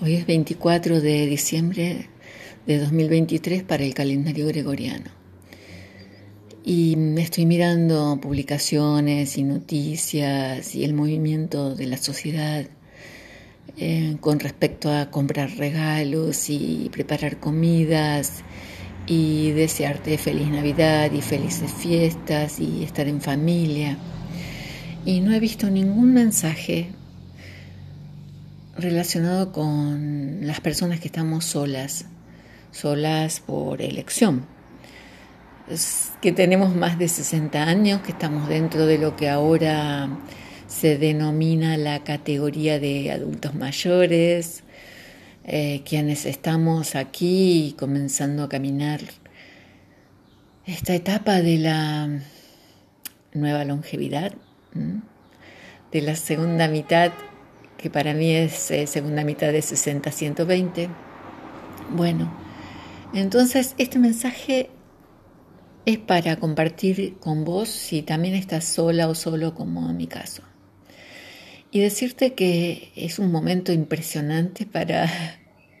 Hoy es 24 de diciembre de 2023 para el calendario gregoriano. Y estoy mirando publicaciones y noticias y el movimiento de la sociedad eh, con respecto a comprar regalos y preparar comidas y desearte feliz Navidad y felices fiestas y estar en familia. Y no he visto ningún mensaje relacionado con las personas que estamos solas, solas por elección, que tenemos más de 60 años, que estamos dentro de lo que ahora se denomina la categoría de adultos mayores, eh, quienes estamos aquí comenzando a caminar esta etapa de la nueva longevidad, de la segunda mitad que para mí es eh, segunda mitad de 60-120. Bueno, entonces este mensaje es para compartir con vos si también estás sola o solo como en mi caso. Y decirte que es un momento impresionante para,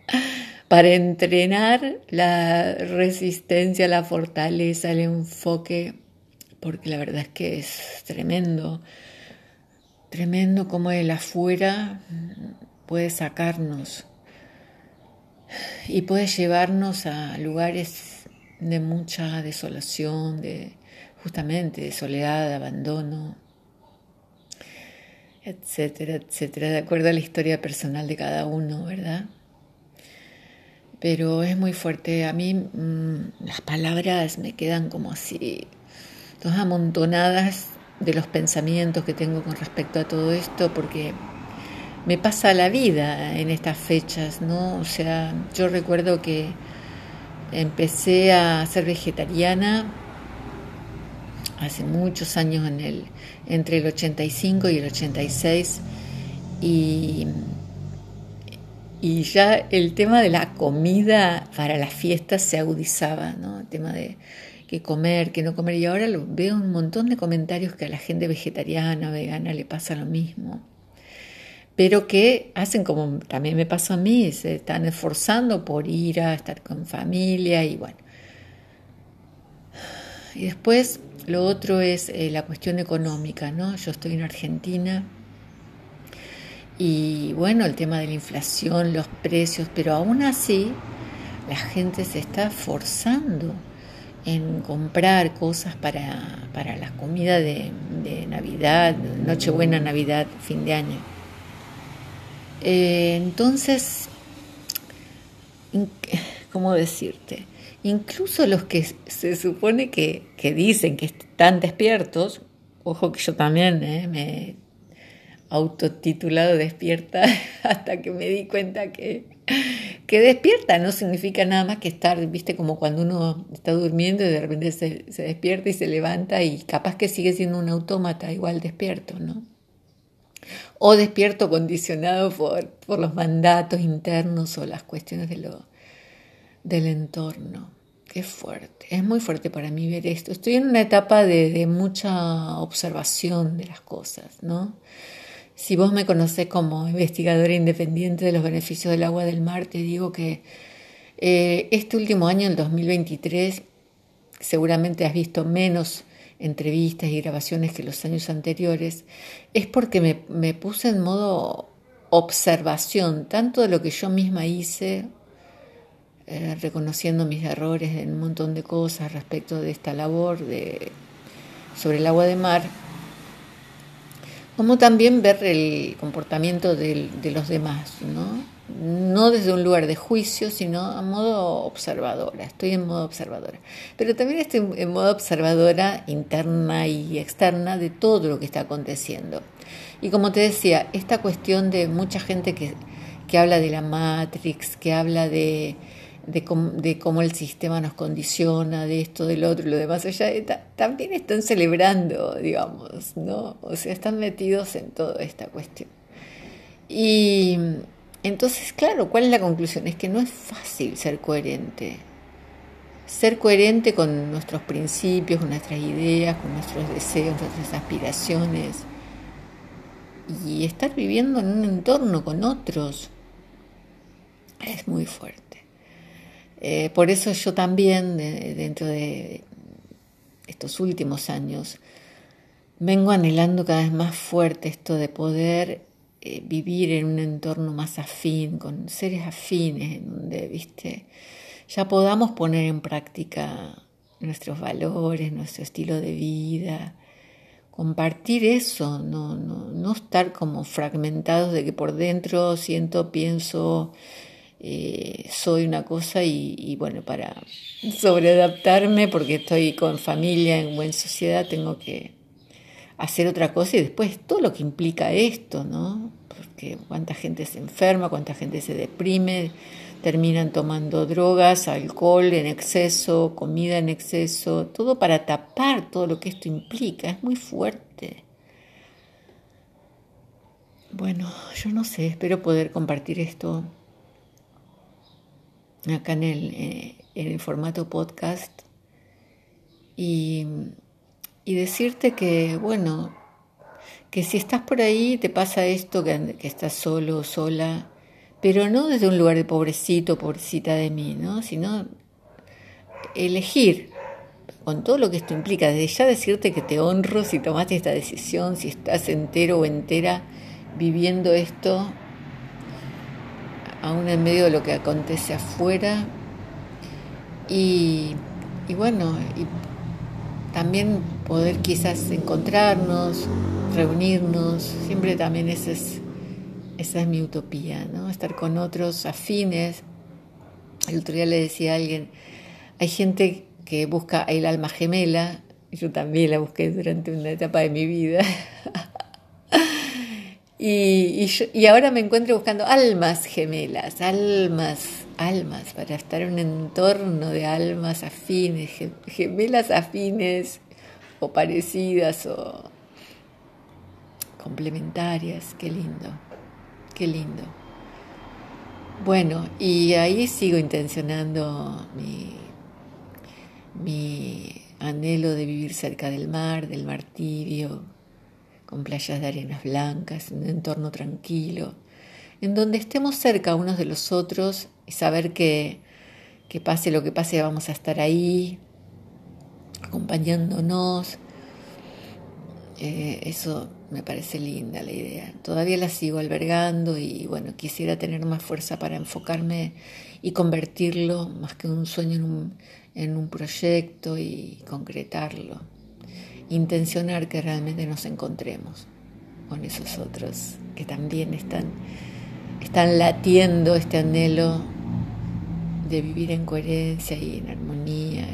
para entrenar la resistencia, la fortaleza, el enfoque, porque la verdad es que es tremendo Tremendo como el afuera puede sacarnos y puede llevarnos a lugares de mucha desolación, de justamente de soledad, de abandono, etcétera, etcétera, de acuerdo a la historia personal de cada uno, ¿verdad? Pero es muy fuerte. A mí mm, las palabras me quedan como así, todas amontonadas de los pensamientos que tengo con respecto a todo esto, porque me pasa la vida en estas fechas, ¿no? O sea, yo recuerdo que empecé a ser vegetariana hace muchos años en el, entre el 85 y el 86 y, y ya el tema de la comida para las fiestas se agudizaba, ¿no? El tema de que comer, que no comer. Y ahora lo, veo un montón de comentarios que a la gente vegetariana, vegana le pasa lo mismo. Pero que hacen como también me pasó a mí, se están esforzando por ir a estar con familia y bueno. Y después lo otro es eh, la cuestión económica, ¿no? Yo estoy en Argentina y bueno, el tema de la inflación, los precios, pero aún así la gente se está forzando en comprar cosas para, para la comida de, Navidad, Nochebuena, Navidad, fin de año. Eh, entonces, ¿cómo decirte? Incluso los que se supone que, que, dicen que están despiertos, ojo que yo también eh, me autotitulado despierta hasta que me di cuenta que, que despierta no significa nada más que estar, viste, como cuando uno está durmiendo y de repente se, despierta y se levanta y capaz que sigue siendo un autómata igual despierto, ¿no? O despierto condicionado por, por los mandatos internos o las cuestiones de lo, del entorno. Qué fuerte, es muy fuerte para mí ver esto. Estoy en una etapa de, de mucha observación de las cosas, ¿no? Si vos me conocés como investigadora independiente de los beneficios del agua del mar, te digo que eh, este último año, el 2023, seguramente has visto menos entrevistas y grabaciones que los años anteriores, es porque me, puse en modo observación, tanto de lo que yo misma hice, eh, reconociendo mis errores en un montón de cosas respecto de esta labor de, sobre el agua de mar, como también ver el comportamiento de, los demás, ¿no? no desde un lugar de juicio, sino a modo observadora, estoy en modo observadora, pero también estoy en modo observadora interna y externa de todo lo que está aconteciendo. Y como te decía, esta cuestión de mucha gente que, que habla de la Matrix, que habla de, de, cómo, el sistema nos condiciona, de esto, del otro, lo demás allá, también están celebrando, digamos, ¿no? O sea, están metidos en toda esta cuestión. Y entonces, claro, ¿cuál es la conclusión? Es que no es fácil ser coherente. Ser coherente con nuestros principios, con nuestras ideas, con nuestros deseos, nuestras aspiraciones. Y estar viviendo en un entorno con otros Es muy fuerte. Eh, por eso yo también, dentro de estos últimos años, vengo anhelando cada vez más fuerte esto de poder eh, vivir en un entorno más afín, con seres afines, en donde, viste, ya podamos poner en práctica nuestros valores, nuestro estilo de vida, compartir eso, no, no, no estar como fragmentados de que por dentro siento, pienso, eh, soy una cosa y, bueno, para sobreadaptarme, porque estoy con familia, en buena sociedad, tengo que hacer otra cosa y después todo lo que implica esto, ¿no? Porque cuánta gente se enferma, cuánta gente se deprime, terminan tomando drogas, alcohol en exceso, comida en exceso, todo para tapar todo lo que esto implica, es muy fuerte. Bueno, yo no sé, espero poder compartir esto acá en el, eh, en el formato podcast y, y, decirte que, bueno, que si estás por ahí, te pasa esto, que, que estás solo o sola, pero no desde un lugar de pobrecito, pobrecita de mí, ¿no? sino elegir con todo lo que esto implica, desde ya decirte que te honro si tomaste esta decisión, si estás entero o entera viviendo esto aún en medio de lo que acontece afuera. Y, bueno, y también poder quizás encontrarnos, reunirnos, siempre también esa es, esa es mi utopía, ¿no? Estar con otros afines. El otro día le decía a alguien, hay gente que busca el alma gemela, yo también la busqué durante una etapa de mi vida. Y, y, ahora me encuentro buscando almas gemelas, almas, almas, para estar en un entorno de almas afines, gemelas afines o parecidas o complementarias. Qué lindo, qué lindo. Bueno, y ahí sigo intencionando mi, mi anhelo de vivir cerca del mar, del mar tibio, con playas de arenas blancas, un entorno tranquilo, en donde estemos cerca unos de los otros y saber que, que pase lo que pase vamos a estar ahí, acompañándonos. Eh, eso me parece linda la idea. Todavía la sigo albergando y bueno, quisiera tener más fuerza para enfocarme y convertirlo más que un sueño en un, en un proyecto y concretarlo intencionar que realmente nos encontremos con esos otros que también están, están latiendo este anhelo de vivir en coherencia y en armonía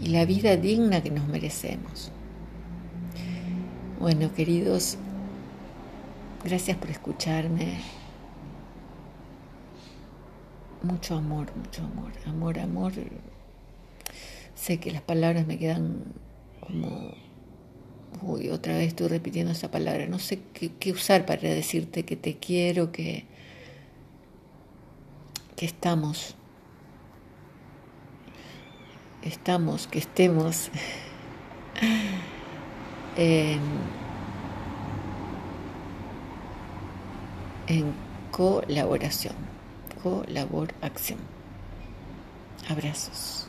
y, y la vida digna que nos merecemos. Bueno, queridos, gracias por escucharme. Mucho amor, mucho amor, amor, amor. Sé que las palabras me quedan como, uy, otra vez estoy repitiendo esa palabra, no sé qué, usar para decirte que te quiero, que, que estamos, estamos, que estemos en, en colaboración, colaboración. Abrazos.